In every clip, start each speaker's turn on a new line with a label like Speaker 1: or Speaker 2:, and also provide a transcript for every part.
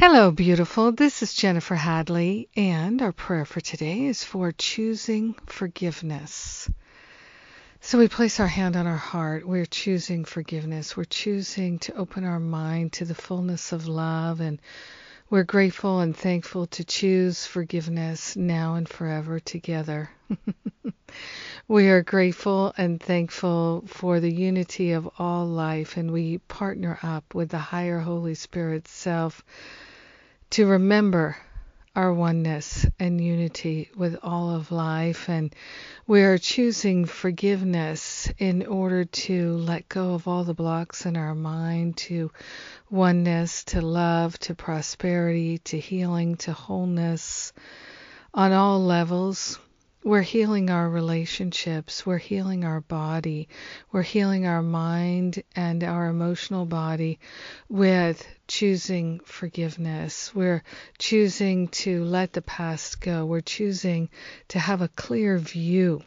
Speaker 1: Hello, beautiful. This is Jennifer Hadley, and our prayer for today is for choosing forgiveness. So we place our hand on our heart. We're choosing forgiveness. We're choosing to open our mind to the fullness of love, and we're grateful and thankful to choose forgiveness now and forever together. we are grateful and thankful for the unity of all life, and we partner up with the higher Holy Spirit self to remember our oneness and unity with all of life. And we are choosing forgiveness in order to let go of all the blocks in our mind to oneness, to love, to prosperity, to healing, to wholeness on all levels. We're healing our relationships. We're healing our body. We're healing our mind and our emotional body with choosing forgiveness. We're choosing to let the past go. We're choosing to have a clear view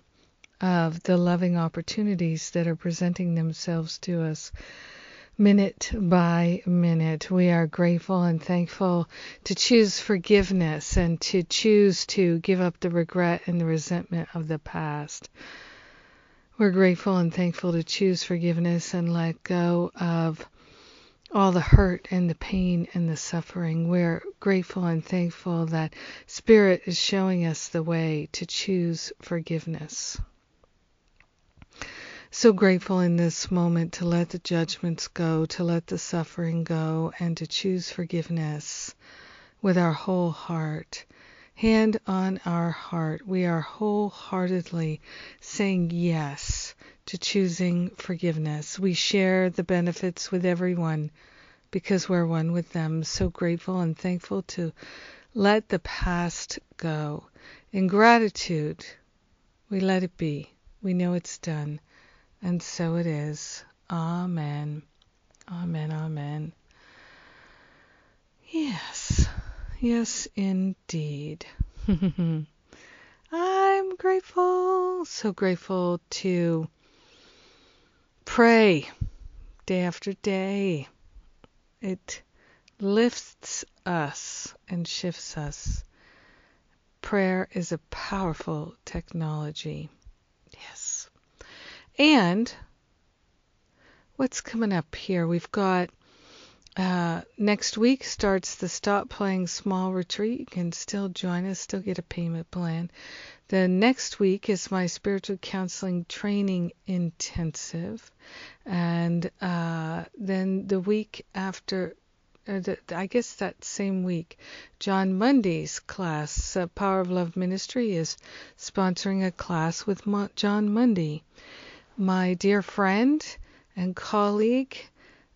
Speaker 1: of the loving opportunities that are presenting themselves to us minute by minute. We are grateful and thankful to choose forgiveness and to choose to give up the regret and the resentment of the past. We're grateful and thankful to choose forgiveness and let go of all the hurt and the pain and the suffering. We're grateful and thankful that Spirit is showing us the way to choose forgiveness. So grateful in this moment to let the judgments go, to let the suffering go, and to choose forgiveness with our whole heart. Hand on our heart, we are wholeheartedly saying yes to choosing forgiveness. We share the benefits with everyone because we're one with them. So grateful and thankful to let the past go. In gratitude, we let it be. We know it's done. And so it is. Amen. Amen. Amen. Yes. Yes, indeed. I'm grateful. So grateful to pray day after day. It lifts us and shifts us. Prayer is a powerful technology. And what's coming up here? We've got uh, next week starts the Stop Playing Small retreat. You can still join us, still get a payment plan. The next week is my spiritual counseling training intensive. And uh, then the week after, uh, I guess that same week, Jon Mundy's class, uh, Power of Love Ministry, is sponsoring a class with Mo- Jon Mundy my dear friend and colleague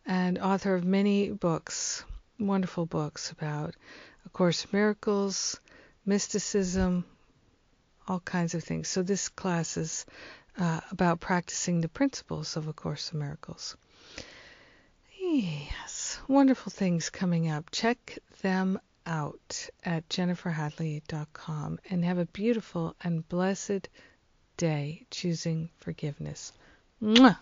Speaker 1: and author of many books, wonderful books about A Course Miracles, mysticism, all kinds of things. So this class is uh, about practicing the principles of A Course in Miracles. Yes, wonderful things coming up. Check them out at jenniferhadley.com and have a beautiful and blessed day choosing forgiveness. Mwah!